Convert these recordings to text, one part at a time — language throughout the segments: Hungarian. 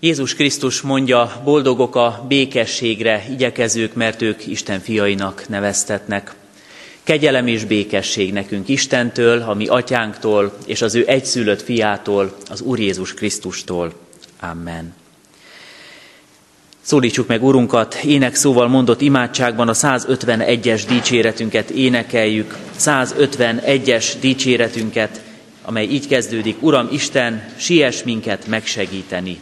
Jézus Krisztus mondja, boldogok a békességre igyekezők, mert ők Isten fiainak neveztetnek. Kegyelem és békesség nekünk Istentől, a mi atyánktól, és az ő egyszülött fiától, az Úr Jézus Krisztustól. Amen. Szólítsuk meg Urunkat, ének szóval mondott imádságban a 151-es dicséretünket énekeljük, 151-es dicséretünket, amely így kezdődik, Uram Isten, siess minket megsegíteni.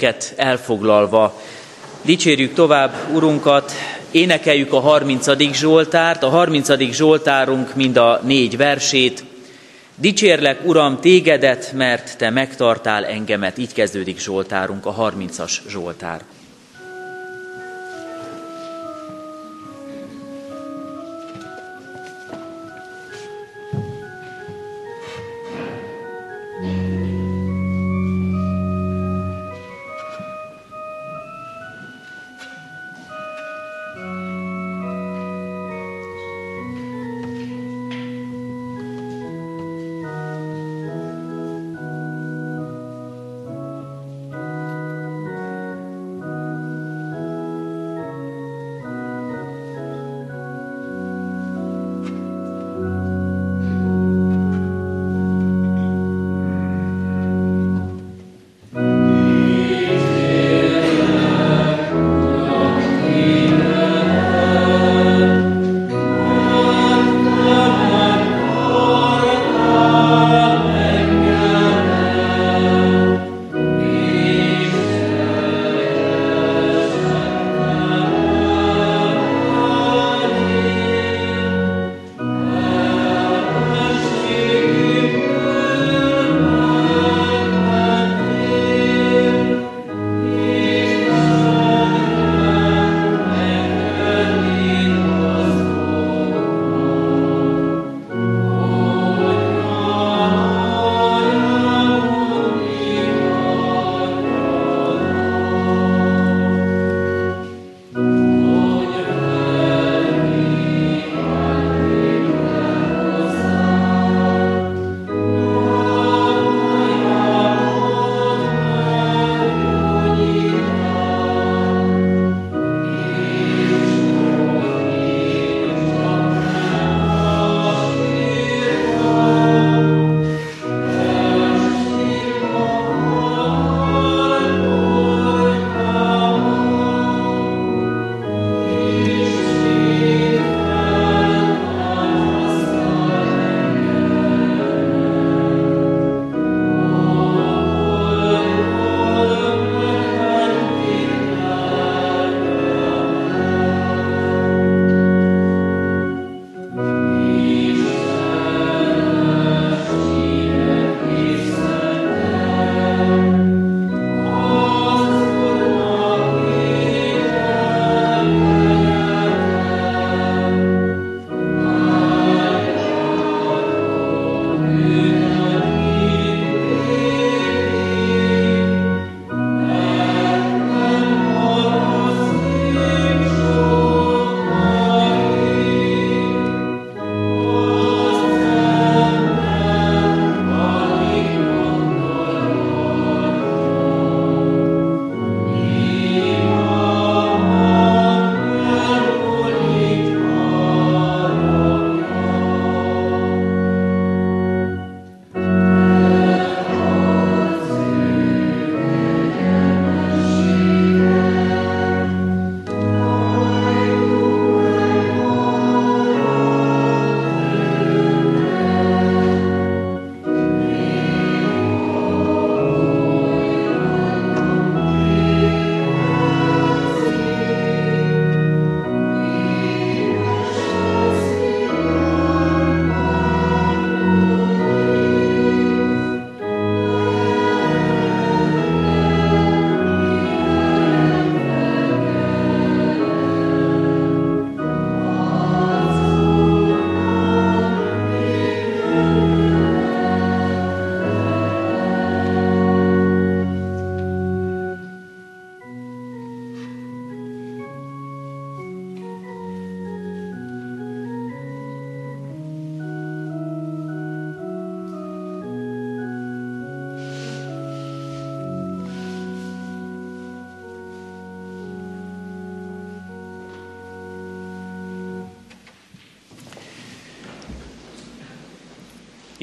Helyünket elfoglalva. Dicsérjük tovább Urunkat, énekeljük a 30. Zsoltárt, a 30. Zsoltárunk mind a négy versét. Dicsérlek, Uram, tégedet, mert te megtartál engemet. Így kezdődik Zsoltárunk, a 30-as Zsoltár.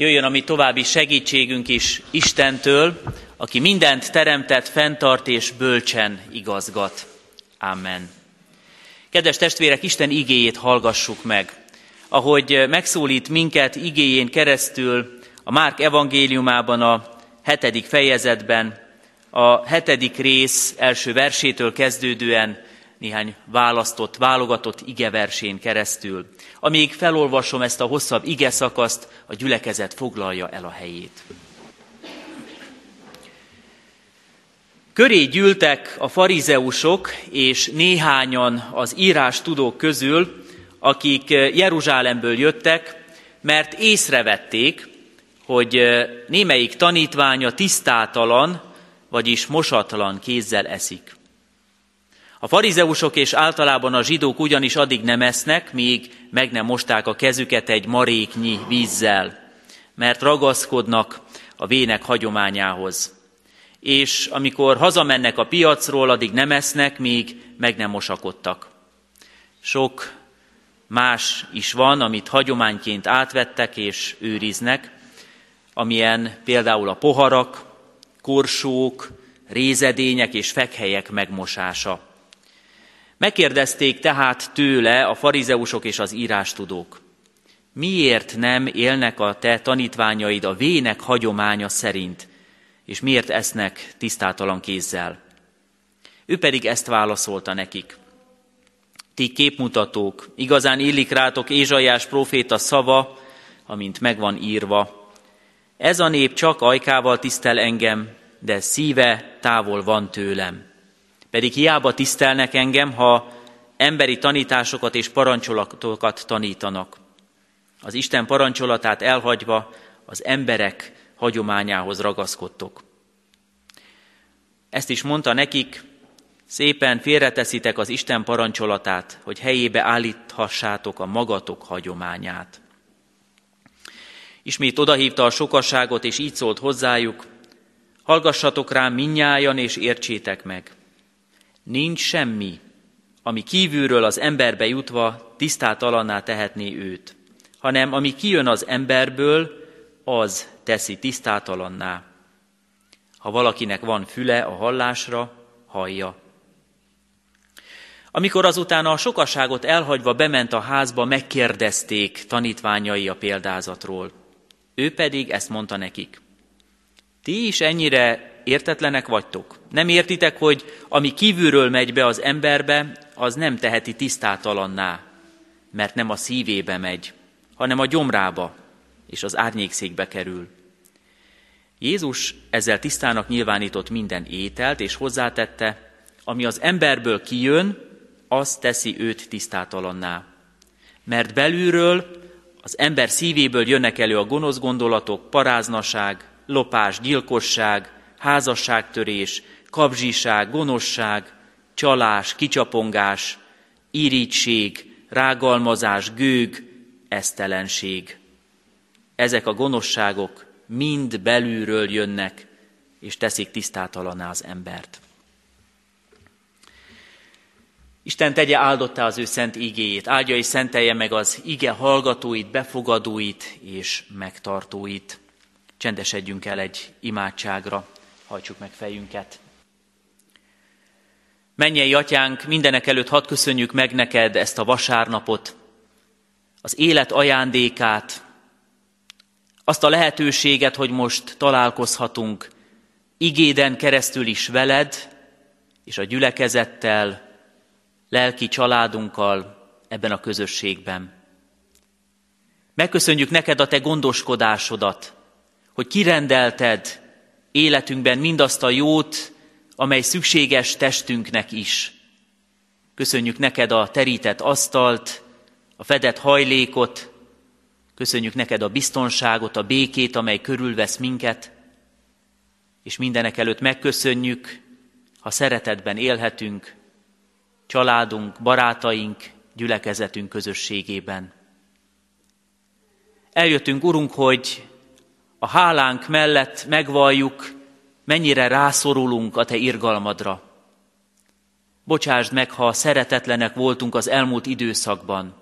Jöjjön a mi további segítségünk is Istentől, aki mindent teremtett, fenntart és bölcsen igazgat. Amen. Kedves testvérek, Isten igéjét hallgassuk meg. Ahogy megszólít minket igéjén keresztül a Márk evangéliumában a hetedik fejezetben, a hetedik rész első versétől kezdődően néhány választott, válogatott igeversén keresztül. Amíg felolvasom ezt a hosszabb ige szakaszt, a gyülekezet foglalja el a helyét. Köré gyűltek a farizeusok és néhányan az írás tudók közül, akik Jeruzsálemből jöttek, mert észrevették, hogy némelyik tanítványa tisztátalan, vagyis mosatlan kézzel eszik. A farizeusok és általában a zsidók ugyanis addig nem esznek, míg meg nem mosták a kezüket egy maréknyi vízzel, mert ragaszkodnak a vének hagyományához. És amikor hazamennek a piacról, addig nem esznek, míg meg nem mosakodtak. Sok más is van, amit hagyományként átvettek és őriznek, amilyen például a poharak, korsók, rézedények és fekhelyek megmosása. Megkérdezték tehát tőle a farizeusok és az írástudók, miért nem élnek a te tanítványaid a vének hagyománya szerint, és miért esznek tisztátalan kézzel? Ő pedig ezt válaszolta nekik. Ti képmutatók, igazán illik rátok Ézsaiás próféta szava, amint megvan írva. Ez a nép csak ajkával tisztel engem, de szíve távol van tőlem. Pedig hiába tisztelnek engem, ha emberi tanításokat és parancsolatokat tanítanak. Az Isten parancsolatát elhagyva az emberek hagyományához ragaszkodtok. Ezt is mondta nekik, szépen félreteszitek az Isten parancsolatát, hogy helyébe állíthassátok a magatok hagyományát. Ismét odahívta a sokasságot, és így szólt hozzájuk, hallgassatok rám minnyájan, és értsétek meg. Nincs semmi, ami kívülről az emberbe jutva tisztátalanná tehetné őt, hanem ami kijön az emberből, az teszi tisztátalanná. Ha valakinek van füle a hallásra, hallja. Amikor azután a sokaságot elhagyva bement a házba, megkérdezték tanítványai a példázatról. Ő pedig ezt mondta nekik. Ti is ennyire értetlenek vagytok. Nem értitek, hogy ami kívülről megy be az emberbe, az nem teheti tisztátalanná, mert nem a szívébe megy, hanem a gyomrába és az árnyékszékbe kerül. Jézus ezzel tisztának nyilvánított minden ételt, és hozzátette, ami az emberből kijön, az teszi őt tisztátalanná. Mert belülről, az ember szívéből jönnek elő a gonosz gondolatok, paráznaság, lopás, gyilkosság, házasságtörés, kapzsiság, gonoszság, csalás, kicsapongás, irítség, rágalmazás, gőg, esztelenség. Ezek a gonoszságok mind belülről jönnek, és teszik tisztátalaná az embert. Isten tegye áldottá az ő szent igéjét, áldja és szentelje meg az ige hallgatóit, befogadóit és megtartóit. Csendesedjünk el egy imádságra hajtsuk meg fejünket. Mennyei atyánk, mindenek előtt hadd köszönjük meg neked ezt a vasárnapot, az élet ajándékát, azt a lehetőséget, hogy most találkozhatunk igéden keresztül is veled, és a gyülekezettel, lelki családunkkal ebben a közösségben. Megköszönjük neked a te gondoskodásodat, hogy kirendelted életünkben mindazt a jót, amely szükséges testünknek is. Köszönjük neked a terített asztalt, a fedett hajlékot, köszönjük neked a biztonságot, a békét, amely körülvesz minket, és mindenek előtt megköszönjük, ha szeretetben élhetünk, családunk, barátaink, gyülekezetünk közösségében. Eljöttünk, Urunk, hogy a hálánk mellett megvalljuk, mennyire rászorulunk a Te irgalmadra. Bocsásd meg, ha szeretetlenek voltunk az elmúlt időszakban.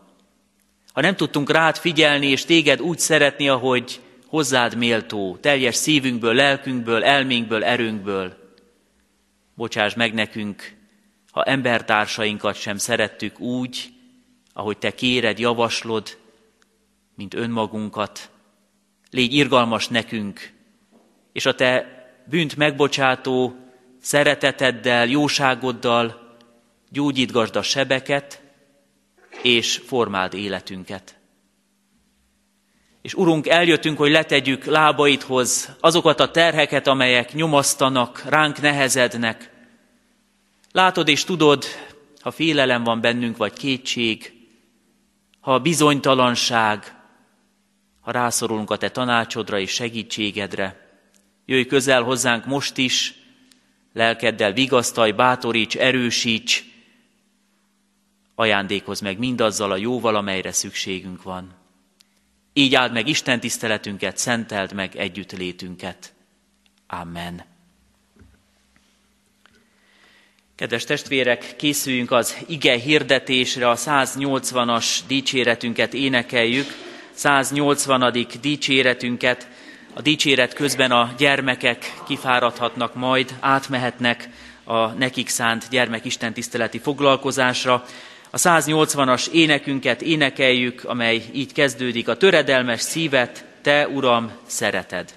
Ha nem tudtunk rád figyelni és téged úgy szeretni, ahogy hozzád méltó, teljes szívünkből, lelkünkből, elménkből, erőnkből. Bocsáss meg nekünk, ha embertársainkat sem szerettük úgy, ahogy te kéred, javaslod, mint önmagunkat. Légy irgalmas nekünk, és a te bűnt megbocsátó szereteteddel, jóságoddal gyógyítgasd a sebeket, és formáld életünket. És Urunk, eljöttünk, hogy letegyük lábaidhoz azokat a terheket, amelyek nyomasztanak, ránk nehezednek. Látod és tudod, ha félelem van bennünk, vagy kétség, ha bizonytalanság, ha rászorulunk a Te tanácsodra és segítségedre. Jöjj közel hozzánk most is, lelkeddel vigasztalj, bátoríts, erősíts, ajándékoz meg mindazzal a jóval, amelyre szükségünk van. Így áld meg Isten tiszteletünket, szenteld meg együttlétünket. Amen. Kedves testvérek, készüljünk az ige hirdetésre, a 180-as dicséretünket énekeljük, 180. dicséretünket. A dicséret közben a gyermekek kifáradhatnak majd, átmehetnek a nekik szánt gyermekisten tiszteleti foglalkozásra. A 180-as énekünket énekeljük, amely így kezdődik, a töredelmes szívet, te, Uram, szereted.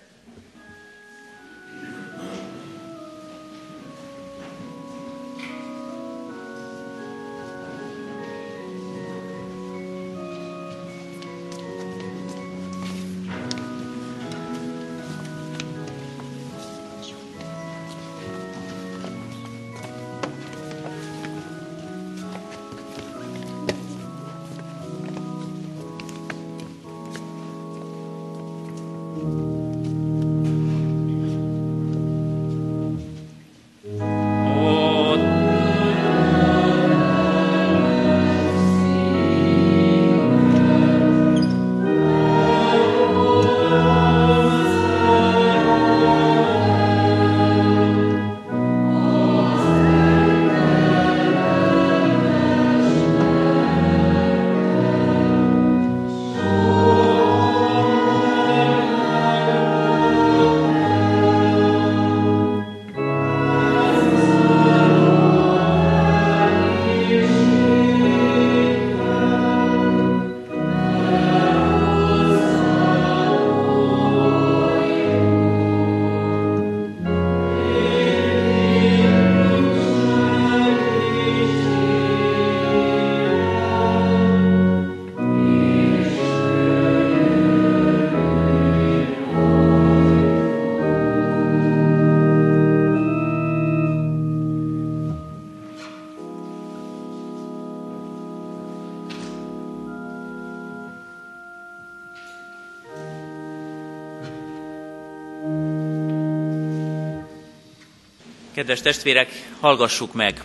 Kedves testvérek, hallgassuk meg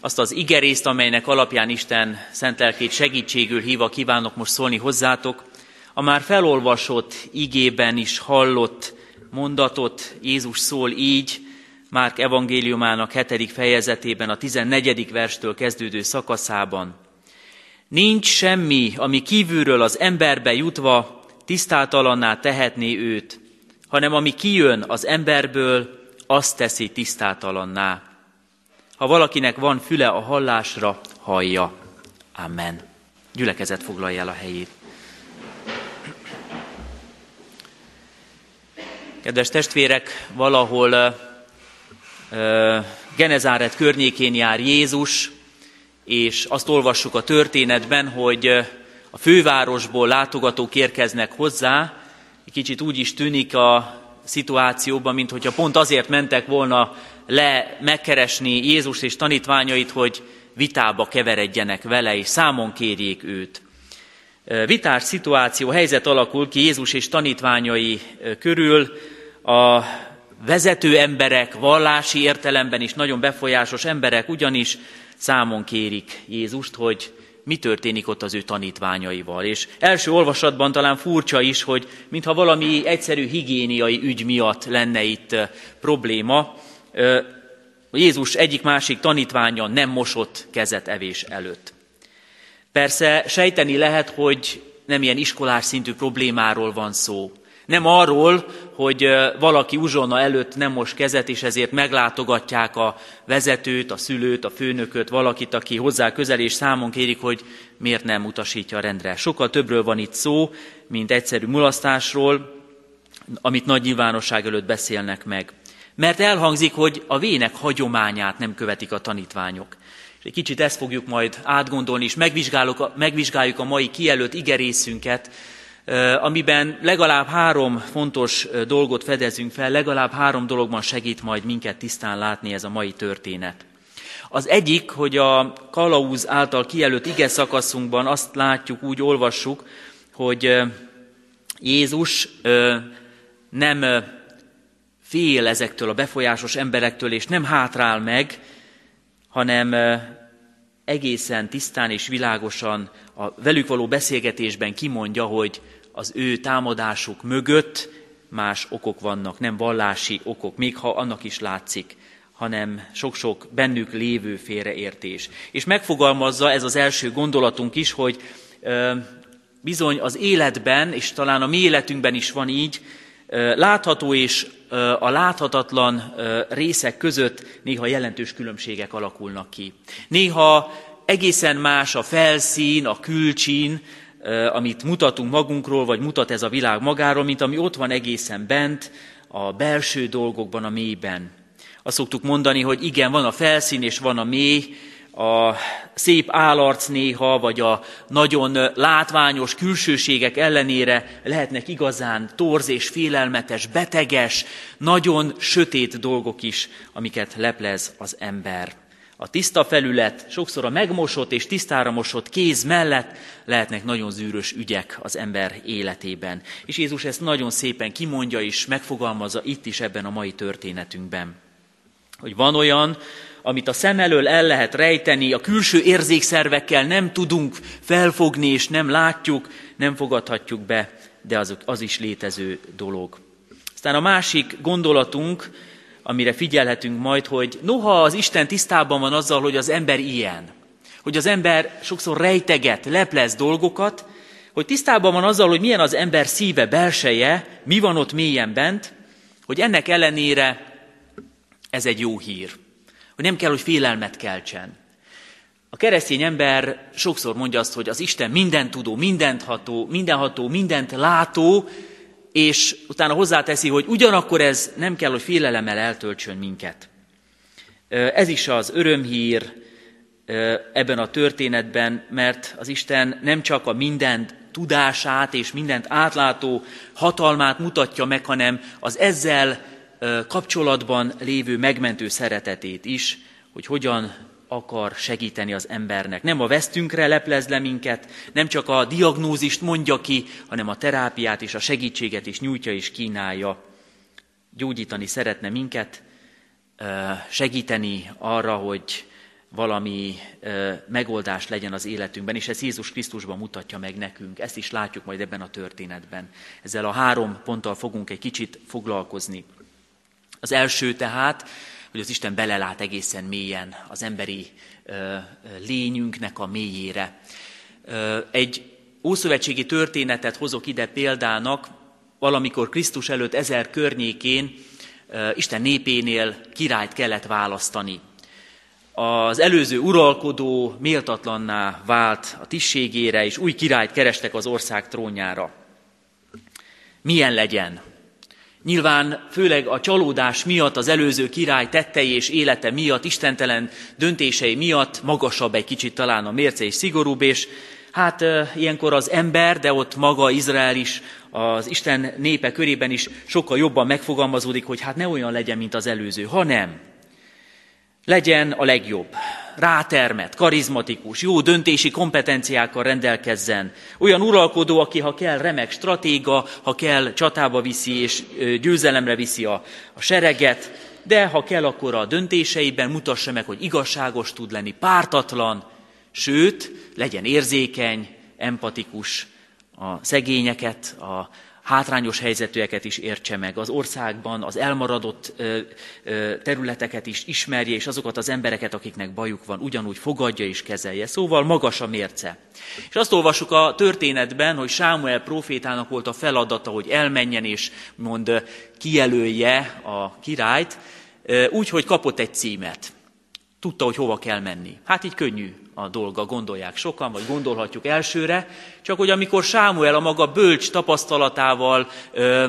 azt az igerészt, amelynek alapján Isten szent lelkét segítségül hívva kívánok most szólni hozzátok. A már felolvasott igében is hallott mondatot Jézus szól így, Márk evangéliumának hetedik fejezetében, a 14. verstől kezdődő szakaszában. Nincs semmi, ami kívülről az emberbe jutva tisztátalanná tehetné őt, hanem ami kijön az emberből, azt teszi tisztátalanná. Ha valakinek van füle a hallásra, hallja. Amen. Gyülekezet foglalja el a helyét. Kedves testvérek, valahol uh, Genezáret környékén jár Jézus, és azt olvassuk a történetben, hogy a fővárosból látogatók érkeznek hozzá, egy kicsit úgy is tűnik a szituációban, mint hogyha pont azért mentek volna le megkeresni Jézus és tanítványait, hogy vitába keveredjenek vele, és számon kérjék őt. Vitás szituáció, helyzet alakul ki Jézus és tanítványai körül. A vezető emberek, vallási értelemben is nagyon befolyásos emberek ugyanis számon kérik Jézust, hogy mi történik ott az ő tanítványaival. És első olvasatban talán furcsa is, hogy mintha valami egyszerű higiéniai ügy miatt lenne itt probléma. Jézus egyik-másik tanítványa nem mosott kezet evés előtt. Persze sejteni lehet, hogy nem ilyen iskolás szintű problémáról van szó. Nem arról, hogy valaki uzsonna előtt nem most kezet, és ezért meglátogatják a vezetőt, a szülőt, a főnököt, valakit, aki hozzá közel, és számon kérik, hogy miért nem utasítja a rendre. Sokkal többről van itt szó, mint egyszerű mulasztásról, amit nagy nyilvánosság előtt beszélnek meg. Mert elhangzik, hogy a vének hagyományát nem követik a tanítványok. És egy kicsit ezt fogjuk majd átgondolni, és megvizsgáljuk a mai kijelölt igerészünket, amiben legalább három fontos dolgot fedezünk fel, legalább három dologban segít majd minket tisztán látni ez a mai történet. Az egyik, hogy a kalauz által kijelölt ige szakaszunkban azt látjuk, úgy olvassuk, hogy Jézus nem fél ezektől a befolyásos emberektől, és nem hátrál meg, hanem egészen tisztán és világosan a velük való beszélgetésben kimondja, hogy az ő támadásuk mögött más okok vannak, nem vallási okok, még ha annak is látszik, hanem sok-sok bennük lévő félreértés. És megfogalmazza ez az első gondolatunk is, hogy bizony az életben, és talán a mi életünkben is van így, látható és a láthatatlan részek között néha jelentős különbségek alakulnak ki. Néha egészen más a felszín, a külcsín, amit mutatunk magunkról, vagy mutat ez a világ magáról, mint ami ott van egészen bent, a belső dolgokban, a mélyben. Azt szoktuk mondani, hogy igen, van a felszín és van a mély, a szép állarc néha, vagy a nagyon látványos külsőségek ellenére lehetnek igazán torz és félelmetes, beteges, nagyon sötét dolgok is, amiket leplez az ember. A tiszta felület, sokszor a megmosott és tisztára mosott kéz mellett lehetnek nagyon zűrös ügyek az ember életében. És Jézus ezt nagyon szépen kimondja és megfogalmazza itt is ebben a mai történetünkben. Hogy van olyan, amit a szem elől el lehet rejteni, a külső érzékszervekkel nem tudunk felfogni és nem látjuk, nem fogadhatjuk be, de az, az is létező dolog. Aztán a másik gondolatunk, amire figyelhetünk majd, hogy noha az Isten tisztában van azzal, hogy az ember ilyen, hogy az ember sokszor rejteget, leplez dolgokat, hogy tisztában van azzal, hogy milyen az ember szíve, belseje, mi van ott mélyen bent, hogy ennek ellenére ez egy jó hír. Hogy nem kell, hogy félelmet keltsen. A keresztény ember sokszor mondja azt, hogy az Isten mindent tudó, mindent ható, mindenható, mindent látó, és utána hozzáteszi, hogy ugyanakkor ez nem kell, hogy félelemmel eltöltsön minket. Ez is az örömhír ebben a történetben, mert az Isten nem csak a mindent tudását és mindent átlátó hatalmát mutatja meg, hanem az ezzel kapcsolatban lévő megmentő szeretetét is, hogy hogyan akar segíteni az embernek. Nem a vesztünkre leplez le minket, nem csak a diagnózist mondja ki, hanem a terápiát és a segítséget is nyújtja és kínálja. Gyógyítani szeretne minket, segíteni arra, hogy valami megoldás legyen az életünkben, és ez Jézus Krisztusban mutatja meg nekünk. Ezt is látjuk majd ebben a történetben. Ezzel a három ponttal fogunk egy kicsit foglalkozni. Az első tehát, hogy az Isten belelát egészen mélyen az emberi lényünknek a mélyére. Egy ószövetségi történetet hozok ide példának, valamikor Krisztus előtt ezer környékén Isten népénél királyt kellett választani. Az előző uralkodó méltatlanná vált a tisztségére, és új királyt kerestek az ország trónjára. Milyen legyen Nyilván főleg a csalódás miatt, az előző király tettei és élete miatt, istentelen döntései miatt magasabb egy kicsit talán a mérce és szigorúbb, és hát ilyenkor az ember, de ott maga Izrael is, az Isten népe körében is sokkal jobban megfogalmazódik, hogy hát ne olyan legyen, mint az előző, hanem legyen a legjobb, rátermet, karizmatikus, jó döntési kompetenciákkal rendelkezzen. Olyan uralkodó, aki ha kell remek stratéga, ha kell csatába viszi és győzelemre viszi a, a sereget, de ha kell, akkor a döntéseiben mutassa meg, hogy igazságos tud lenni, pártatlan, sőt, legyen érzékeny, empatikus, a szegényeket, a hátrányos helyzetűeket is értse meg, az országban az elmaradott területeket is ismerje, és azokat az embereket, akiknek bajuk van, ugyanúgy fogadja és kezelje. Szóval magas a mérce. És azt olvasjuk a történetben, hogy Sámuel profétának volt a feladata, hogy elmenjen és mond kijelölje a királyt, úgy, hogy kapott egy címet. Tudta, hogy hova kell menni. Hát így könnyű a dolga, gondolják sokan, vagy gondolhatjuk elsőre, csak hogy amikor Sámuel a maga bölcs tapasztalatával,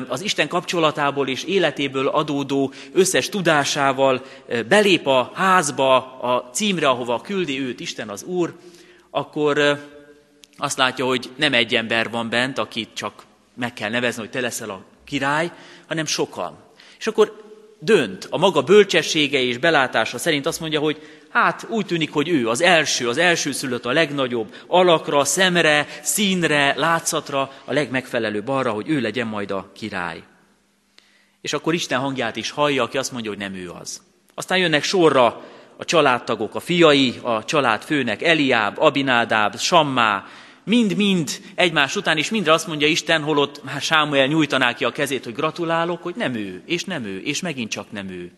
az Isten kapcsolatából és életéből adódó összes tudásával belép a házba, a címre, ahova küldi őt Isten az Úr, akkor azt látja, hogy nem egy ember van bent, akit csak meg kell nevezni, hogy te leszel a király, hanem sokan. És akkor dönt a maga bölcsessége és belátása szerint azt mondja, hogy hát úgy tűnik, hogy ő az első, az első szülött a legnagyobb alakra, szemre, színre, látszatra, a legmegfelelőbb arra, hogy ő legyen majd a király. És akkor Isten hangját is hallja, aki azt mondja, hogy nem ő az. Aztán jönnek sorra a családtagok, a fiai, a család főnek, Eliáb, Abinádáb, Sammá, mind-mind egymás után, és mindre azt mondja Isten, holott már Sámuel nyújtaná ki a kezét, hogy gratulálok, hogy nem ő, és nem ő, és megint csak nem ő.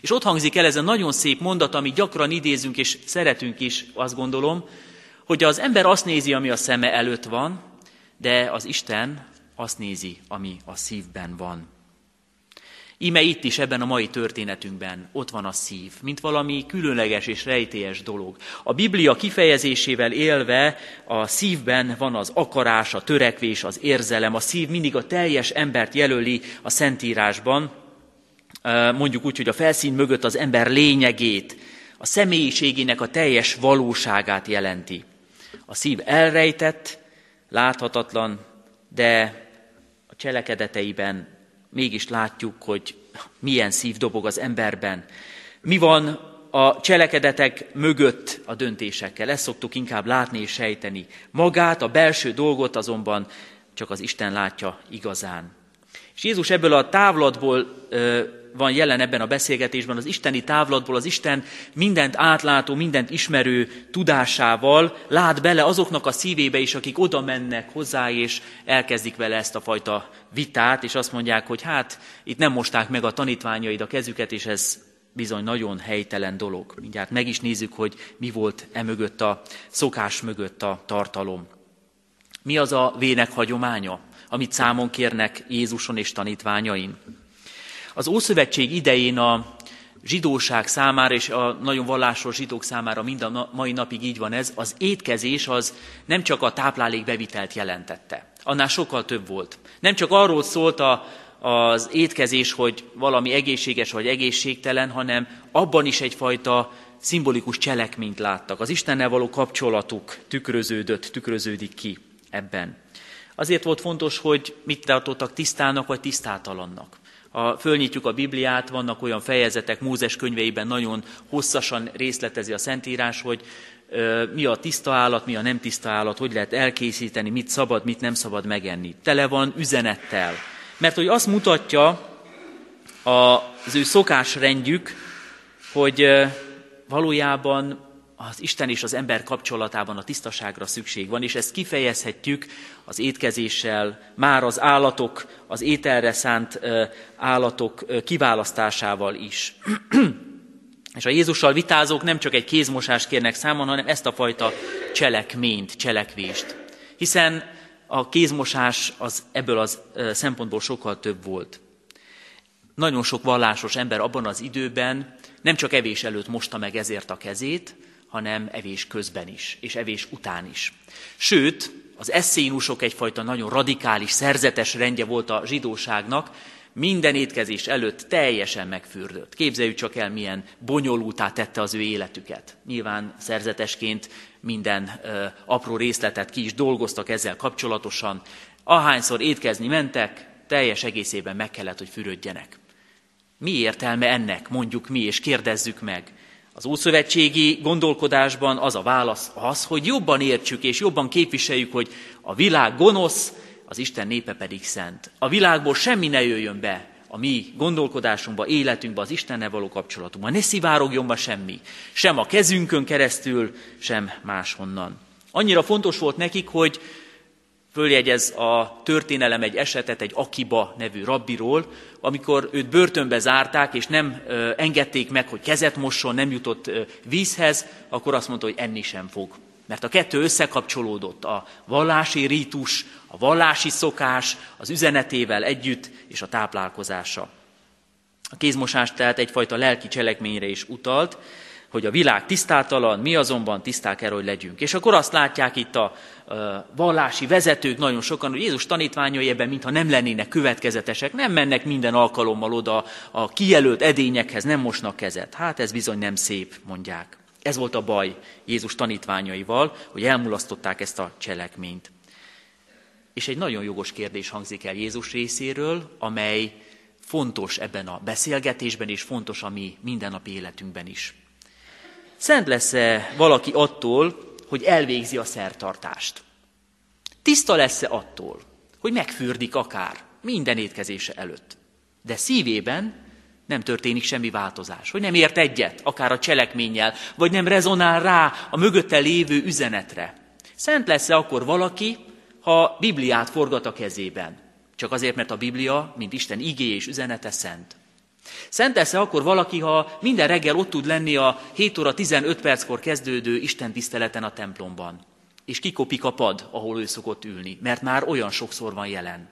És ott hangzik el ez a nagyon szép mondat, amit gyakran idézünk, és szeretünk is, azt gondolom, hogy az ember azt nézi, ami a szeme előtt van, de az Isten azt nézi, ami a szívben van. Íme itt is, ebben a mai történetünkben ott van a szív, mint valami különleges és rejtélyes dolog. A Biblia kifejezésével élve a szívben van az akarás, a törekvés, az érzelem. A szív mindig a teljes embert jelöli a Szentírásban, mondjuk úgy, hogy a felszín mögött az ember lényegét, a személyiségének a teljes valóságát jelenti. A szív elrejtett, láthatatlan, de a cselekedeteiben mégis látjuk, hogy milyen szív dobog az emberben. Mi van a cselekedetek mögött a döntésekkel. Ezt szoktuk inkább látni és sejteni. Magát, a belső dolgot azonban csak az Isten látja igazán. És Jézus ebből a távlatból van jelen ebben a beszélgetésben, az isteni távlatból, az Isten mindent átlátó, mindent ismerő tudásával lát bele azoknak a szívébe is, akik oda mennek hozzá, és elkezdik vele ezt a fajta vitát, és azt mondják, hogy hát itt nem mosták meg a tanítványaid a kezüket, és ez bizony nagyon helytelen dolog. Mindjárt meg is nézzük, hogy mi volt e mögött a szokás mögött a tartalom. Mi az a vének hagyománya, amit számon kérnek Jézuson és tanítványain? Az Ószövetség idején a zsidóság számára, és a nagyon vallásos zsidók számára mind a mai napig így van ez, az étkezés az nem csak a táplálékbevitelt jelentette. Annál sokkal több volt. Nem csak arról szólt a, az étkezés, hogy valami egészséges vagy egészségtelen, hanem abban is egyfajta szimbolikus cselekményt láttak. Az Istennel való kapcsolatuk tükröződött, tükröződik ki ebben. Azért volt fontos, hogy mit tartottak tisztának vagy tisztátalannak. Ha fölnyitjuk a Bibliát, vannak olyan fejezetek, Mózes könyveiben nagyon hosszasan részletezi a Szentírás, hogy mi a tiszta állat, mi a nem tiszta állat, hogy lehet elkészíteni, mit szabad, mit nem szabad megenni. Tele van üzenettel. Mert hogy azt mutatja az ő szokásrendjük, hogy valójában az Isten és az ember kapcsolatában a tisztaságra szükség van, és ezt kifejezhetjük az étkezéssel, már az állatok, az ételre szánt állatok kiválasztásával is. és a Jézussal vitázók nem csak egy kézmosást kérnek számon, hanem ezt a fajta cselekményt, cselekvést. Hiszen a kézmosás az ebből az szempontból sokkal több volt. Nagyon sok vallásos ember abban az időben nem csak evés előtt mosta meg ezért a kezét, hanem evés közben is, és evés után is. Sőt, az eszénusok egyfajta nagyon radikális, szerzetes rendje volt a zsidóságnak, minden étkezés előtt teljesen megfürdött. Képzeljük csak el, milyen bonyolultá tette az ő életüket. Nyilván szerzetesként minden ö, apró részletet ki is dolgoztak ezzel kapcsolatosan. Ahányszor étkezni mentek, teljes egészében meg kellett, hogy fürödjenek. Mi értelme ennek, mondjuk mi, és kérdezzük meg. Az ószövetségi gondolkodásban az a válasz az, hogy jobban értsük és jobban képviseljük, hogy a világ gonosz, az Isten népe pedig szent. A világból semmi ne jöjjön be a mi gondolkodásunkba, életünkbe, az Istennel való kapcsolatunkba. Ne szivárogjon be semmi, sem a kezünkön keresztül, sem máshonnan. Annyira fontos volt nekik, hogy Följegyez a történelem egy esetet egy Akiba nevű rabbiról, amikor őt börtönbe zárták, és nem engedték meg, hogy kezet mosson, nem jutott vízhez, akkor azt mondta, hogy enni sem fog. Mert a kettő összekapcsolódott, a vallási rítus, a vallási szokás, az üzenetével együtt, és a táplálkozása. A kézmosás tehát egyfajta lelki cselekményre is utalt, hogy a világ tisztátalan, mi azonban tiszták kell, hogy legyünk. És akkor azt látják itt a, vallási vezetők nagyon sokan, hogy Jézus tanítványai ebben mintha nem lennének következetesek, nem mennek minden alkalommal oda a kijelölt edényekhez, nem mosnak kezet. Hát ez bizony nem szép, mondják. Ez volt a baj Jézus tanítványaival, hogy elmulasztották ezt a cselekményt. És egy nagyon jogos kérdés hangzik el Jézus részéről, amely fontos ebben a beszélgetésben, és fontos a mi mindennapi életünkben is. Szent lesz-e valaki attól, hogy elvégzi a szertartást? Tiszta lesz-e attól, hogy megfürdik akár minden étkezése előtt? De szívében nem történik semmi változás, hogy nem ért egyet, akár a cselekménnyel, vagy nem rezonál rá a mögötte lévő üzenetre. Szent lesz-e akkor valaki, ha Bibliát forgat a kezében? Csak azért, mert a Biblia, mint Isten igé és üzenete szent. Szent lesz-e akkor valaki, ha minden reggel ott tud lenni a 7 óra 15 perckor kezdődő Isten tiszteleten a templomban, és kikopik a pad, ahol ő szokott ülni, mert már olyan sokszor van jelen.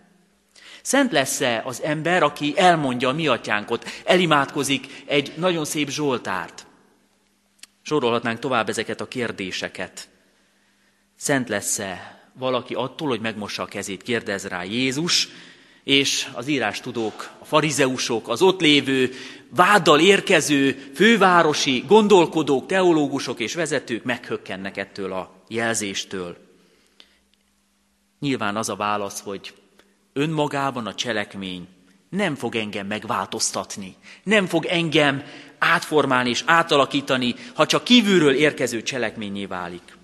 Szent lesz-e az ember, aki elmondja a mi atyánkot, elimádkozik egy nagyon szép zsoltárt? Sorolhatnánk tovább ezeket a kérdéseket. Szent lesz-e valaki attól, hogy megmossa a kezét, kérdez rá Jézus, és az írás tudók, a farizeusok, az ott lévő, váddal érkező fővárosi gondolkodók, teológusok és vezetők meghökkennek ettől a jelzéstől. Nyilván az a válasz, hogy önmagában a cselekmény nem fog engem megváltoztatni, nem fog engem átformálni és átalakítani, ha csak kívülről érkező cselekményé válik.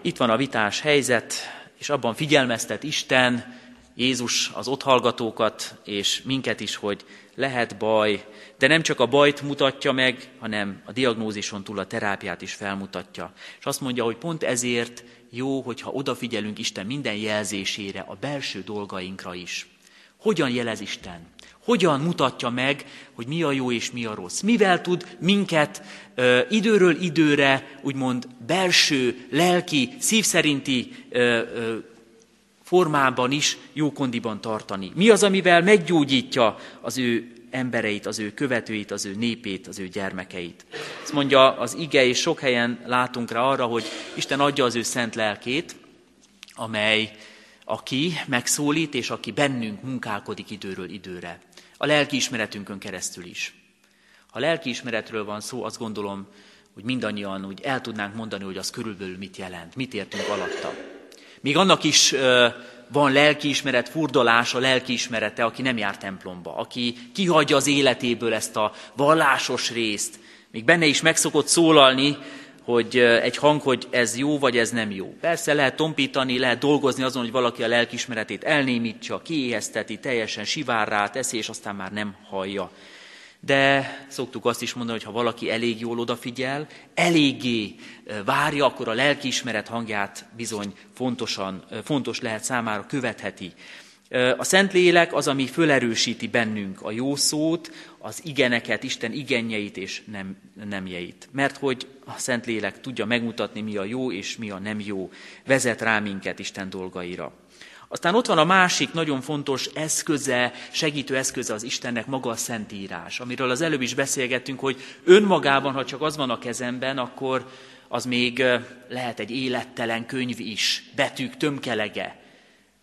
Itt van a vitás helyzet, és abban figyelmeztet Isten, Jézus az ott hallgatókat és minket is, hogy lehet baj, de nem csak a bajt mutatja meg, hanem a diagnózison túl a terápiát is felmutatja. És azt mondja, hogy pont ezért jó, hogyha odafigyelünk Isten minden jelzésére, a belső dolgainkra is. Hogyan jelez Isten? Hogyan mutatja meg, hogy mi a jó és mi a rossz? Mivel tud minket ö, időről időre, úgymond belső, lelki, szívszerinti ö, ö, formában is jókondiban tartani? Mi az, amivel meggyógyítja az ő embereit, az ő követőit, az ő népét, az ő gyermekeit. Ezt mondja az ige, és sok helyen látunk rá arra, hogy Isten adja az ő szent lelkét, amely aki megszólít, és aki bennünk munkálkodik időről időre. A lelki ismeretünkön keresztül is. Ha lelki ismeretről van szó, azt gondolom, hogy mindannyian úgy el tudnánk mondani, hogy az körülbelül mit jelent, mit értünk alatta. Még annak is van lelkiismeret, furdalása, lelkiismerete, aki nem jár templomba, aki kihagyja az életéből ezt a vallásos részt. Még benne is megszokott szólalni, hogy egy hang, hogy ez jó, vagy ez nem jó. Persze lehet tompítani, lehet dolgozni azon, hogy valaki a lelkismeretét elnémítsa, kiéhezteti, teljesen sivárrá teszi, és aztán már nem hallja. De szoktuk azt is mondani, hogy ha valaki elég jól odafigyel, eléggé várja, akkor a lelkiismeret hangját bizony fontosan, fontos lehet számára, követheti. A Szentlélek az, ami fölerősíti bennünk a jó szót, az igeneket, Isten igenjeit és nem, nemjeit. Mert hogy a Szentlélek tudja megmutatni, mi a jó és mi a nem jó, vezet rá minket Isten dolgaira. Aztán ott van a másik nagyon fontos eszköze, segítő eszköze az Istennek maga a Szentírás, amiről az előbb is beszélgettünk, hogy önmagában, ha csak az van a kezemben, akkor az még lehet egy élettelen könyv is, betűk tömkelege.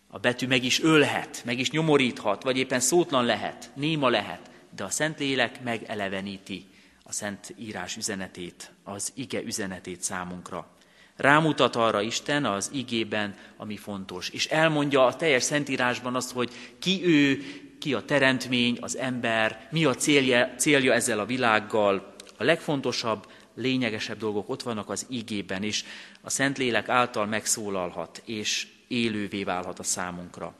A betű meg is ölhet, meg is nyomoríthat, vagy éppen szótlan lehet, néma lehet, de a Szentlélek megeleveníti a Szent Írás üzenetét, az ige üzenetét számunkra. Rámutat arra Isten az igében, ami fontos. És elmondja a teljes Szentírásban azt, hogy ki ő, ki a teremtmény, az ember, mi a célja, célja ezzel a világgal. A legfontosabb, lényegesebb dolgok ott vannak az igében, és a Szentlélek által megszólalhat, és élővé válhat a számunkra.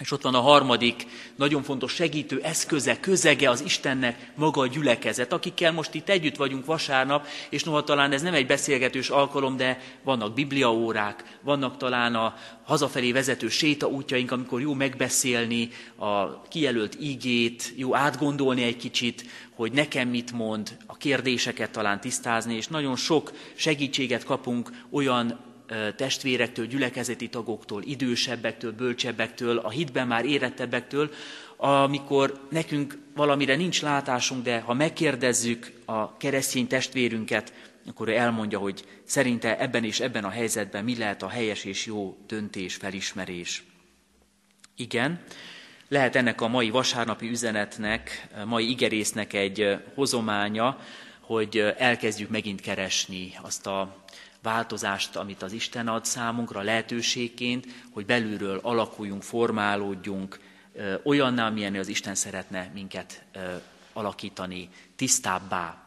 És ott van a harmadik, nagyon fontos segítő eszköze, közege az Istennek maga a gyülekezet, akikkel most itt együtt vagyunk vasárnap, és noha talán ez nem egy beszélgetős alkalom, de vannak bibliaórák, vannak talán a hazafelé vezető sétaútjaink, amikor jó megbeszélni a kijelölt ígét, jó átgondolni egy kicsit, hogy nekem mit mond, a kérdéseket talán tisztázni, és nagyon sok segítséget kapunk olyan testvérektől, gyülekezeti tagoktól, idősebbektől, bölcsebbektől, a hitben már érettebbektől, amikor nekünk valamire nincs látásunk, de ha megkérdezzük a keresztény testvérünket, akkor ő elmondja, hogy szerinte ebben és ebben a helyzetben mi lehet a helyes és jó döntés, felismerés. Igen, lehet ennek a mai vasárnapi üzenetnek, mai igerésznek egy hozománya, hogy elkezdjük megint keresni azt a változást, amit az Isten ad számunkra lehetőségként, hogy belülről alakuljunk, formálódjunk, olyanná, amilyen az Isten szeretne minket alakítani, tisztábbá,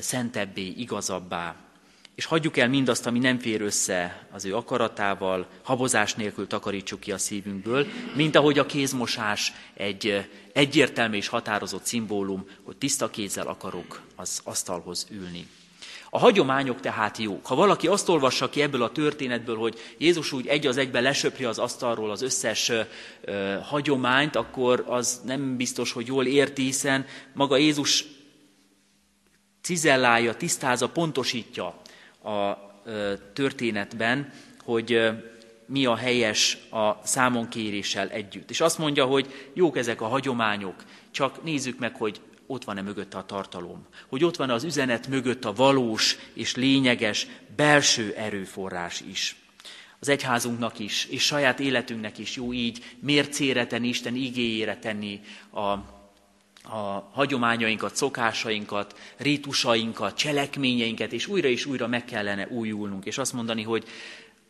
szentebbé, igazabbá. És hagyjuk el mindazt, ami nem fér össze az ő akaratával, habozás nélkül takarítsuk ki a szívünkből, mint ahogy a kézmosás egy egyértelmű és határozott szimbólum, hogy tiszta kézzel akarok az asztalhoz ülni. A hagyományok tehát jók. Ha valaki azt olvassa ki ebből a történetből, hogy Jézus úgy egy az egybe lesöpri az asztalról az összes ö, hagyományt, akkor az nem biztos, hogy jól érti, hiszen maga Jézus cizellálja, tisztázza, pontosítja a ö, történetben, hogy ö, mi a helyes a számonkéréssel együtt. És azt mondja, hogy jók ezek a hagyományok, csak nézzük meg, hogy ott van-e mögötte a tartalom, hogy ott van az üzenet mögött a valós és lényeges belső erőforrás is. Az egyházunknak is, és saját életünknek is jó így mércére tenni, Isten igéjére tenni a, a hagyományainkat, szokásainkat, rítusainkat, cselekményeinket, és újra és újra meg kellene újulnunk, és azt mondani, hogy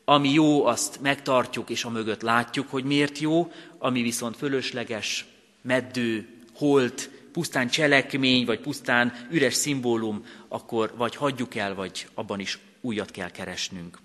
ami jó, azt megtartjuk, és a mögött látjuk, hogy miért jó, ami viszont fölösleges, meddő, holt, pusztán cselekmény, vagy pusztán üres szimbólum, akkor vagy hagyjuk el, vagy abban is újat kell keresnünk.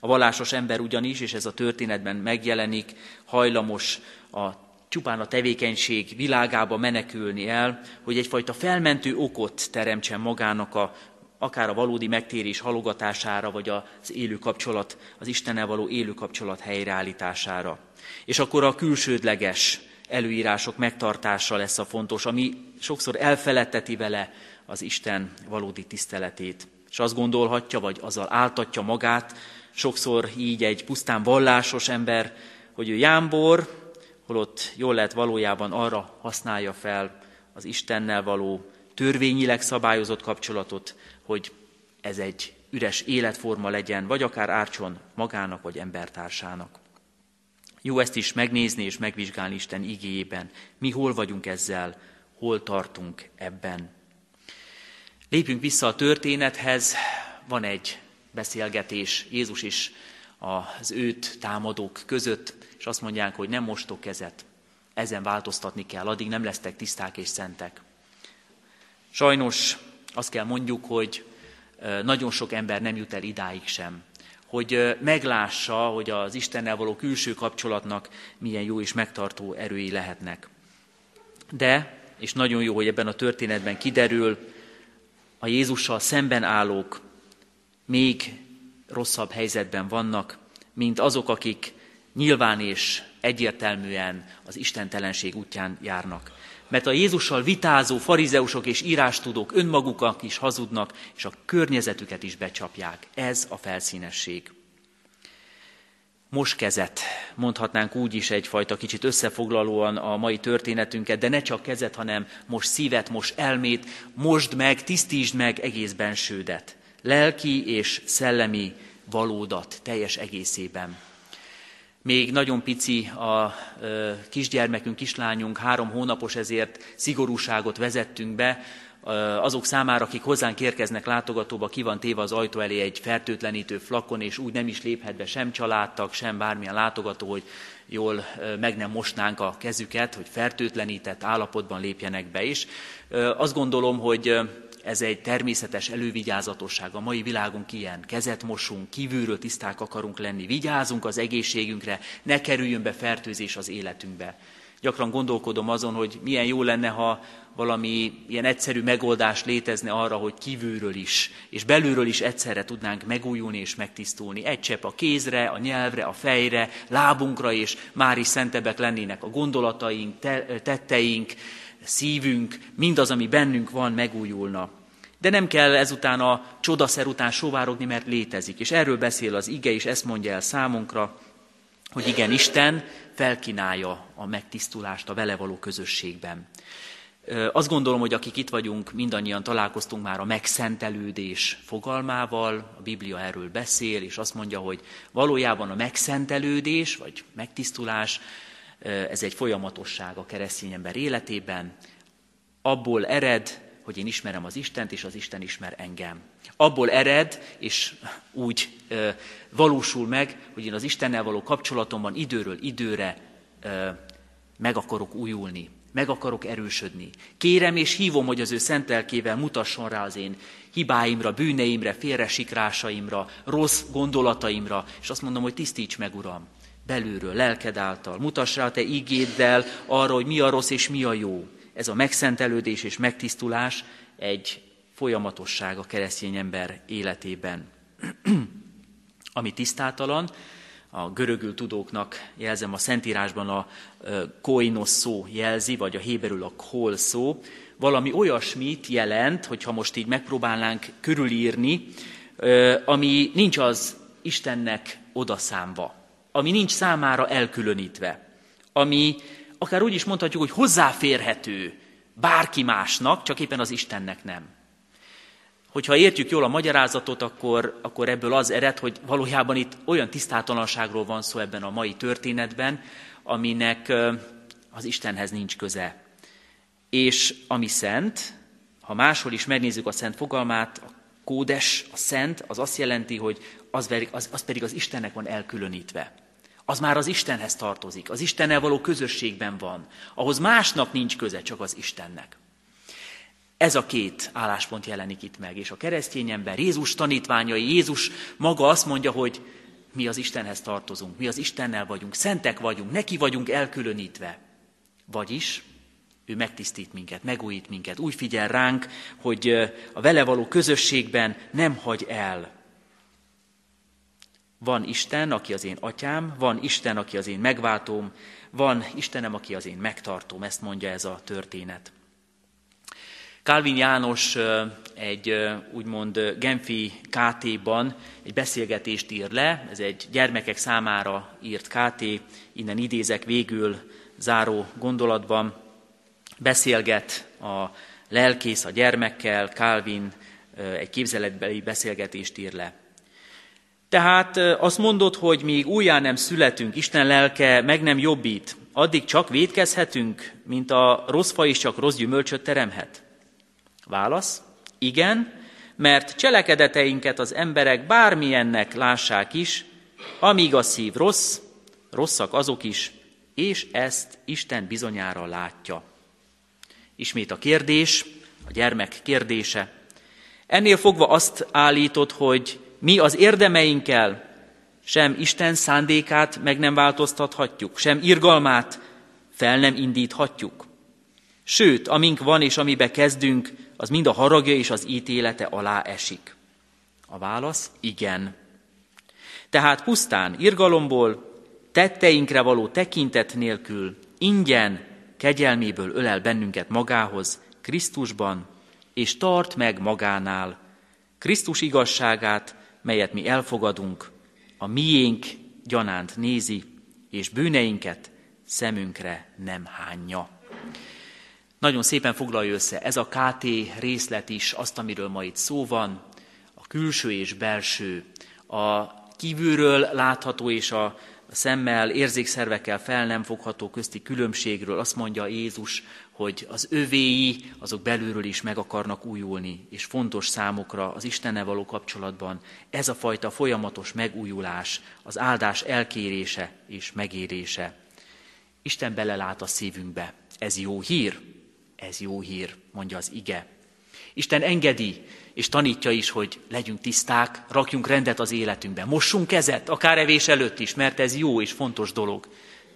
A vallásos ember ugyanis, és ez a történetben megjelenik, hajlamos a csupán a tevékenység világába menekülni el, hogy egyfajta felmentő okot teremtsen magának a, akár a valódi megtérés halogatására, vagy az élő kapcsolat, az Istennel való élő kapcsolat helyreállítására. És akkor a külsődleges előírások megtartása lesz a fontos, ami sokszor elfeledteti vele az Isten valódi tiszteletét. És azt gondolhatja, vagy azzal áltatja magát, sokszor így egy pusztán vallásos ember, hogy ő jámbor, holott jól lehet valójában arra használja fel az Istennel való törvényileg szabályozott kapcsolatot, hogy ez egy üres életforma legyen, vagy akár ártson magának vagy embertársának. Jó ezt is megnézni és megvizsgálni Isten igéjében. Mi hol vagyunk ezzel, hol tartunk ebben. Lépjünk vissza a történethez. Van egy beszélgetés Jézus is az őt támadók között, és azt mondják, hogy nem mostok kezet, ezen változtatni kell, addig nem lesztek tiszták és szentek. Sajnos azt kell mondjuk, hogy nagyon sok ember nem jut el idáig sem hogy meglássa, hogy az Istennel való külső kapcsolatnak milyen jó és megtartó erői lehetnek. De, és nagyon jó, hogy ebben a történetben kiderül, a Jézussal szemben állók még rosszabb helyzetben vannak, mint azok, akik nyilván és egyértelműen az istentelenség útján járnak. Mert a Jézussal vitázó farizeusok és írástudók önmagukak is hazudnak, és a környezetüket is becsapják. Ez a felszínesség. Most kezet, mondhatnánk úgy is egyfajta kicsit összefoglalóan a mai történetünket, de ne csak kezet, hanem most szívet, most elmét, most meg, tisztítsd meg egész bensődet. Lelki és szellemi valódat teljes egészében. Még nagyon pici a kisgyermekünk, kislányunk, három hónapos, ezért szigorúságot vezettünk be. azok számára, akik hozzánk érkeznek látogatóba, ki van téve az ajtó elé egy fertőtlenítő flakon, és úgy nem is léphet be sem családtag, sem bármilyen látogató, hogy jól meg nem mosnánk a kezüket, hogy fertőtlenített állapotban lépjenek be is. Azt gondolom, hogy ez egy természetes elővigyázatosság. A mai világunk ilyen. Kezet mosunk, kívülről tiszták akarunk lenni, vigyázunk az egészségünkre, ne kerüljön be fertőzés az életünkbe. Gyakran gondolkodom azon, hogy milyen jó lenne, ha valami ilyen egyszerű megoldás létezne arra, hogy kívülről is, és belülről is egyszerre tudnánk megújulni és megtisztulni. Egy csepp a kézre, a nyelvre, a fejre, lábunkra, és már is szentebbek lennének a gondolataink, tetteink, szívünk, mindaz, ami bennünk van, megújulna. De nem kell ezután a csodaszer után sovárogni, mert létezik. És erről beszél az ige, és ezt mondja el számunkra, hogy igen, Isten felkinálja a megtisztulást a vele való közösségben. Azt gondolom, hogy akik itt vagyunk, mindannyian találkoztunk már a megszentelődés fogalmával, a Biblia erről beszél, és azt mondja, hogy valójában a megszentelődés, vagy megtisztulás, ez egy folyamatosság a keresztény ember életében, abból ered, hogy én ismerem az Istent, és az Isten ismer engem. Abból ered, és úgy ö, valósul meg, hogy én az Istennel való kapcsolatomban időről időre ö, meg akarok újulni, meg akarok erősödni. Kérem és hívom, hogy az ő szent lelkével mutasson rá az én hibáimra, bűneimre, félresikrásaimra, rossz gondolataimra, és azt mondom, hogy tisztíts meg, Uram, belülről, lelked által. Mutass rá te ígéddel arra, hogy mi a rossz és mi a jó. Ez a megszentelődés és megtisztulás egy folyamatosság a keresztény ember életében. Ami tisztátalan, a görögül tudóknak jelzem a Szentírásban a koinos szó jelzi, vagy a héberül a kol szó, valami olyasmit jelent, hogyha most így megpróbálnánk körülírni, ami nincs az Istennek odaszámva, ami nincs számára elkülönítve, ami akár úgy is mondhatjuk, hogy hozzáférhető bárki másnak, csak éppen az Istennek nem. Hogyha értjük jól a magyarázatot, akkor, akkor ebből az ered, hogy valójában itt olyan tisztátalanságról van szó ebben a mai történetben, aminek az Istenhez nincs köze. És ami szent, ha máshol is megnézzük a szent fogalmát, a kódes, a szent, az azt jelenti, hogy az, az, az pedig az Istennek van elkülönítve. Az már az Istenhez tartozik, az Istennel való közösségben van, ahhoz másnak nincs köze, csak az Istennek. Ez a két álláspont jelenik itt meg, és a keresztény ember, Jézus tanítványai, Jézus maga azt mondja, hogy mi az Istenhez tartozunk, mi az Istennel vagyunk, szentek vagyunk, neki vagyunk elkülönítve. Vagyis ő megtisztít minket, megújít minket, úgy figyel ránk, hogy a vele való közösségben nem hagy el. Van Isten, aki az én atyám, van Isten, aki az én megváltóm, van Istenem, aki az én megtartóm, ezt mondja ez a történet. Calvin János egy úgymond Genfi KT-ban egy beszélgetést ír le, ez egy gyermekek számára írt KT, innen idézek végül záró gondolatban, beszélget a lelkész a gyermekkel, Calvin egy képzeletbeli beszélgetést ír le. Tehát azt mondod, hogy míg újjá nem születünk, Isten lelke meg nem jobbít, addig csak védkezhetünk, mint a rossz fa is csak rossz gyümölcsöt teremhet? Válasz, igen, mert cselekedeteinket az emberek bármilyennek lássák is, amíg a szív rossz, rosszak azok is, és ezt Isten bizonyára látja. Ismét a kérdés, a gyermek kérdése. Ennél fogva azt állítod, hogy mi az érdemeinkkel sem Isten szándékát meg nem változtathatjuk, sem irgalmát fel nem indíthatjuk. Sőt, amink van és amibe kezdünk, az mind a haragja és az ítélete alá esik. A válasz igen. Tehát pusztán irgalomból, tetteinkre való tekintet nélkül, ingyen, kegyelméből ölel bennünket magához, Krisztusban, és tart meg magánál, Krisztus igazságát, melyet mi elfogadunk, a miénk gyanánt nézi, és bűneinket szemünkre nem hányja. Nagyon szépen foglalja össze ez a KT részlet is azt, amiről ma itt szó van, a külső és belső, a kívülről látható és a szemmel, érzékszervekkel fel nem fogható közti különbségről. Azt mondja Jézus, hogy az övéi, azok belülről is meg akarnak újulni, és fontos számukra az Istennel való kapcsolatban ez a fajta folyamatos megújulás, az áldás elkérése és megérése. Isten belelát a szívünkbe. Ez jó hír? Ez jó hír, mondja az ige. Isten engedi, és tanítja is, hogy legyünk tiszták, rakjunk rendet az életünkbe, mossunk kezet, akár evés előtt is, mert ez jó és fontos dolog.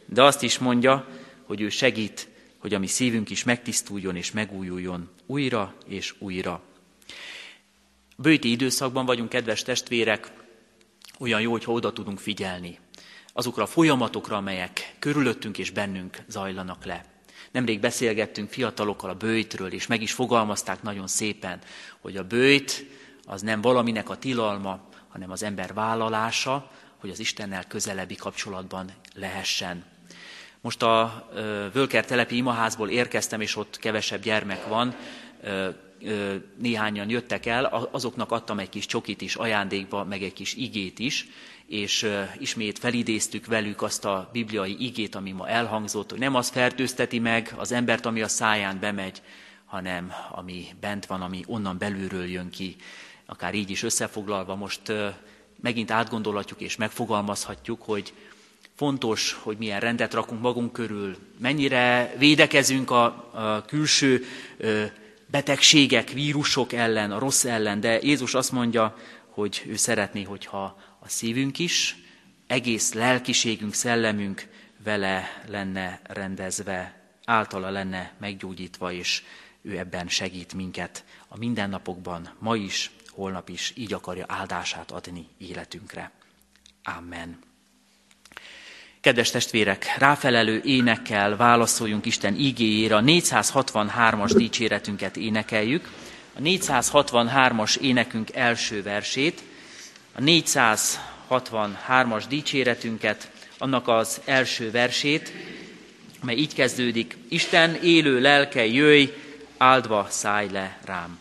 De azt is mondja, hogy ő segít, hogy a mi szívünk is megtisztuljon és megújuljon újra és újra. Bőti időszakban vagyunk, kedves testvérek, olyan jó, hogyha oda tudunk figyelni azokra a folyamatokra, amelyek körülöttünk és bennünk zajlanak le. Nemrég beszélgettünk fiatalokkal a bőjtről, és meg is fogalmazták nagyon szépen, hogy a bőjt az nem valaminek a tilalma, hanem az ember vállalása, hogy az Istennel közelebbi kapcsolatban lehessen. Most a Völker telepi imaházból érkeztem, és ott kevesebb gyermek van, néhányan jöttek el, azoknak adtam egy kis csokit is ajándékba, meg egy kis igét is, és ismét felidéztük velük azt a bibliai igét, ami ma elhangzott, hogy nem az fertőzteti meg az embert, ami a száján bemegy, hanem ami bent van, ami onnan belülről jön ki. Akár így is összefoglalva most megint átgondolhatjuk és megfogalmazhatjuk, hogy fontos, hogy milyen rendet rakunk magunk körül, mennyire védekezünk a, a külső betegségek, vírusok ellen, a rossz ellen, de Jézus azt mondja, hogy ő szeretné, hogyha a szívünk is, egész lelkiségünk, szellemünk vele lenne rendezve, általa lenne meggyógyítva, és ő ebben segít minket a mindennapokban, ma is, holnap is, így akarja áldását adni életünkre. Amen. Kedves testvérek, ráfelelő énekkel válaszoljunk Isten igéjére, a 463-as dicséretünket énekeljük. A 463-as énekünk első versét, a 463-as dicséretünket, annak az első versét, mely így kezdődik, Isten élő lelke jöjj, áldva szállj le rám.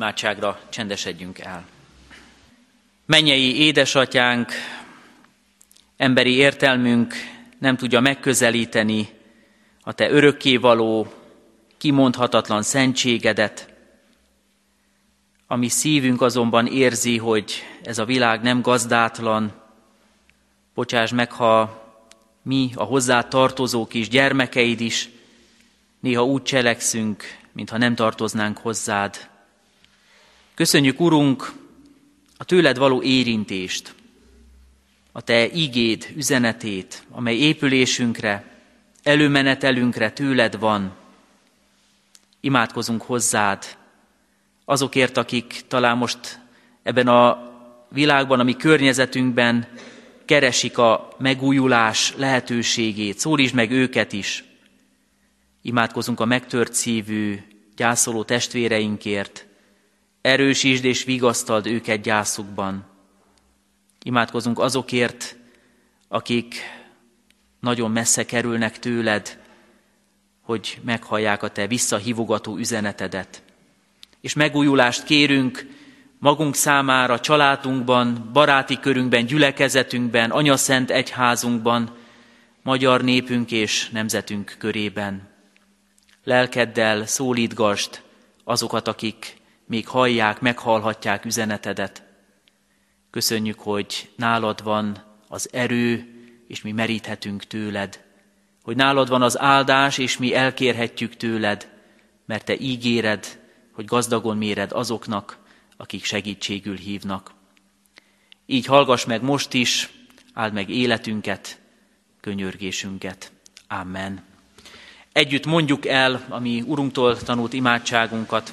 Imádságra csendesedjünk el. Mennyei édesatyánk, emberi értelmünk nem tudja megközelíteni a te örökkévaló, kimondhatatlan szentségedet, ami szívünk azonban érzi, hogy ez a világ nem gazdátlan. Bocsáss meg, ha mi, a hozzá tartozó kis gyermekeid is, néha úgy cselekszünk, mintha nem tartoznánk hozzád. Köszönjük, Urunk, a tőled való érintést, a Te igéd üzenetét, amely épülésünkre, előmenetelünkre tőled van. Imádkozunk hozzád, azokért, akik talán most ebben a világban, a mi környezetünkben keresik a megújulás lehetőségét. Szólítsd meg őket is. Imádkozunk a megtört szívű, gyászoló testvéreinkért, Erősítsd és vigasztald őket gyászukban. Imádkozunk azokért, akik nagyon messze kerülnek tőled, hogy meghallják a Te visszahívogató üzenetedet. És megújulást kérünk magunk számára, családunkban, baráti körünkben, gyülekezetünkben, anyaszent egyházunkban, magyar népünk és nemzetünk körében. Lelkeddel szólítgast azokat, akik még hallják, meghallhatják üzenetedet. Köszönjük, hogy nálad van az erő, és mi meríthetünk tőled. Hogy nálad van az áldás, és mi elkérhetjük tőled, mert te ígéred, hogy gazdagon méred azoknak, akik segítségül hívnak. Így hallgass meg most is, áld meg életünket, könyörgésünket. Amen. Együtt mondjuk el a mi Urunktól tanult imádságunkat.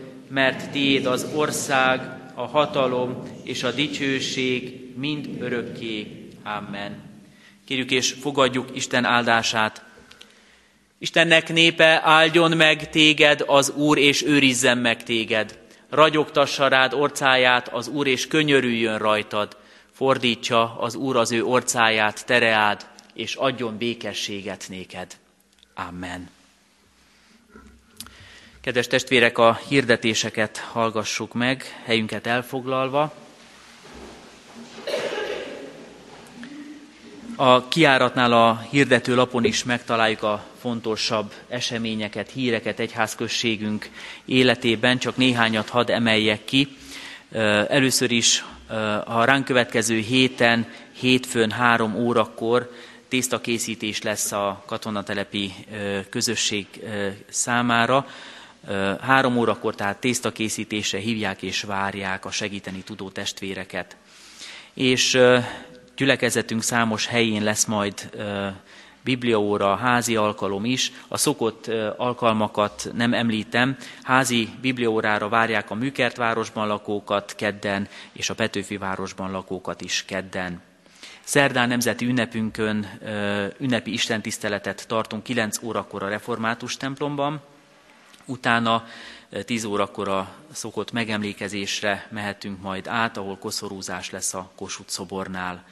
mert tiéd az ország, a hatalom és a dicsőség mind örökké. Amen. Kérjük és fogadjuk Isten áldását. Istennek népe, áldjon meg téged az Úr, és őrizzen meg téged. Ragyogtassa rád orcáját az Úr, és könyörüljön rajtad fordítsa az Úr az ő orcáját tereád, és adjon békességet néked. Amen. Kedves testvérek, a hirdetéseket hallgassuk meg, helyünket elfoglalva. A kiáratnál a hirdető lapon is megtaláljuk a fontosabb eseményeket, híreket egyházközségünk életében, csak néhányat hadd emeljek ki. Először is a ránk következő héten, hétfőn három órakor tésztakészítés lesz a katonatelepi közösség számára. Három órakor tehát tésztakészítésre hívják és várják a segíteni tudó testvéreket. És gyülekezetünk számos helyén lesz majd bibliaóra, házi alkalom is. A szokott alkalmakat nem említem. Házi bibliaórára várják a Műkertvárosban lakókat kedden, és a Petőfi városban lakókat is kedden. Szerdán nemzeti ünnepünkön ünnepi istentiszteletet tartunk 9 órakor a református templomban, utána 10 órakor a szokott megemlékezésre mehetünk majd át, ahol koszorúzás lesz a Kossuth szobornál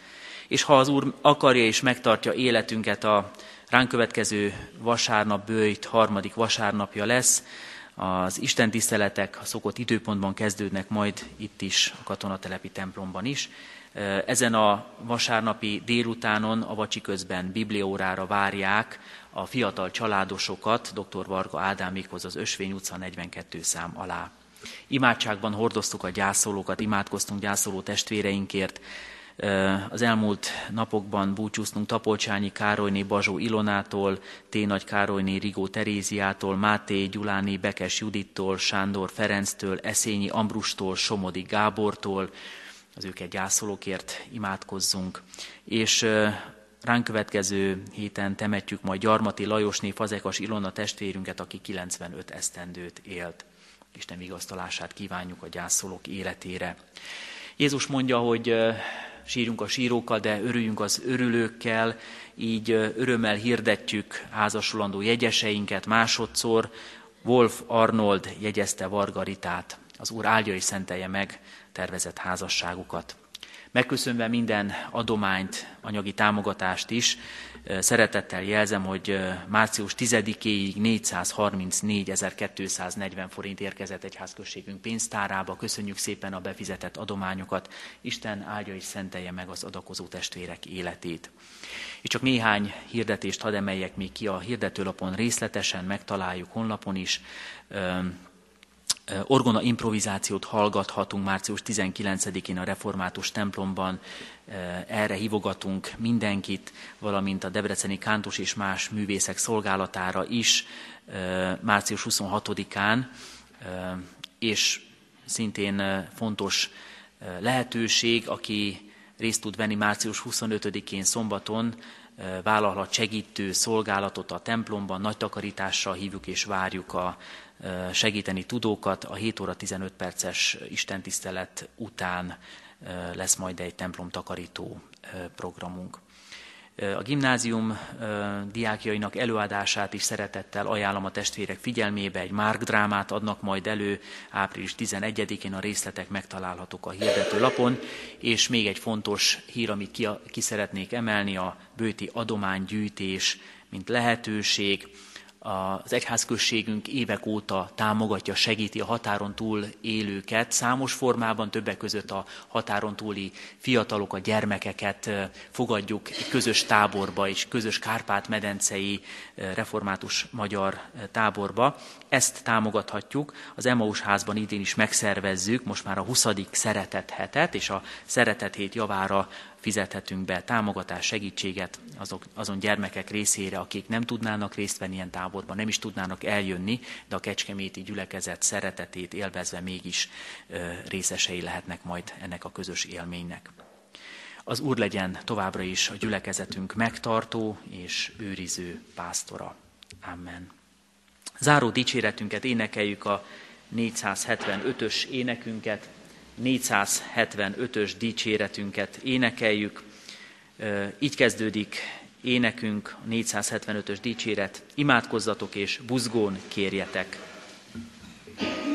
és ha az Úr akarja és megtartja életünket, a ránk következő vasárnap, bőjt harmadik vasárnapja lesz, az Isten tiszteletek a szokott időpontban kezdődnek majd itt is, a katonatelepi templomban is. Ezen a vasárnapi délutánon a vacsi közben bibliórára várják a fiatal családosokat dr. Varga Ádámékhoz az Ösvény utca 42 szám alá. Imádságban hordoztuk a gyászolókat, imádkoztunk gyászoló testvéreinkért, az elmúlt napokban búcsúztunk Tapolcsányi Károlyné Bazsó Ilonától, T. Nagy Károlyné Rigó Teréziától, Máté Gyuláné Bekes Judittól, Sándor Ferenctől, Eszényi Ambrustól, Somodi Gábortól, az őket gyászolókért imádkozzunk. És ránk következő héten temetjük majd Gyarmati Lajosné Fazekas Ilona testvérünket, aki 95 esztendőt élt. Isten vigasztalását kívánjuk a gyászolók életére. Jézus mondja, hogy sírjunk a sírókkal, de örüljünk az örülőkkel, így örömmel hirdetjük házasulandó jegyeseinket másodszor. Wolf Arnold jegyezte Vargaritát. Az Úr áldja és szentelje meg tervezett házasságukat. Megköszönve minden adományt, anyagi támogatást is, Szeretettel jelzem, hogy március 10-éig 434.240 forint érkezett egyházközségünk pénztárába. Köszönjük szépen a befizetett adományokat. Isten áldja és szentelje meg az adakozó testvérek életét. És csak néhány hirdetést hadd emeljek még ki a hirdetőlapon részletesen, megtaláljuk honlapon is orgona improvizációt hallgathatunk március 19-én a református templomban. Erre hívogatunk mindenkit, valamint a Debreceni Kántus és más művészek szolgálatára is március 26-án, és szintén fontos lehetőség, aki részt tud venni március 25-én szombaton, vállalhat segítő szolgálatot a templomban, nagy takarítással hívjuk és várjuk a segíteni tudókat. A 7 óra 15 perces istentisztelet után lesz majd egy templom takarító programunk. A gimnázium diákjainak előadását is szeretettel ajánlom a testvérek figyelmébe. Egy Márk drámát adnak majd elő április 11-én, a részletek megtalálhatók a hirdető lapon. És még egy fontos hír, amit ki, ki szeretnék emelni, a bőti adománygyűjtés, mint lehetőség az egyházközségünk évek óta támogatja, segíti a határon túl élőket, számos formában, többek között a határon túli fiatalok, a gyermekeket fogadjuk egy közös táborba, és közös Kárpát-medencei református magyar táborba. Ezt támogathatjuk. Az Emmaus házban idén is megszervezzük, most már a 20. szeretet hetet, és a szeretet hét javára fizethetünk be támogatás, segítséget azok, azon gyermekek részére, akik nem tudnának részt venni ilyen táborban, nem is tudnának eljönni, de a kecskeméti gyülekezet szeretetét élvezve mégis részesei lehetnek majd ennek a közös élménynek. Az Úr legyen továbbra is a gyülekezetünk megtartó és őriző pásztora. Amen. Záró dicséretünket énekeljük a 475-ös énekünket. 475-ös dicséretünket énekeljük. Így kezdődik énekünk, a 475-ös dicséret. Imádkozzatok és buzgón kérjetek. thank you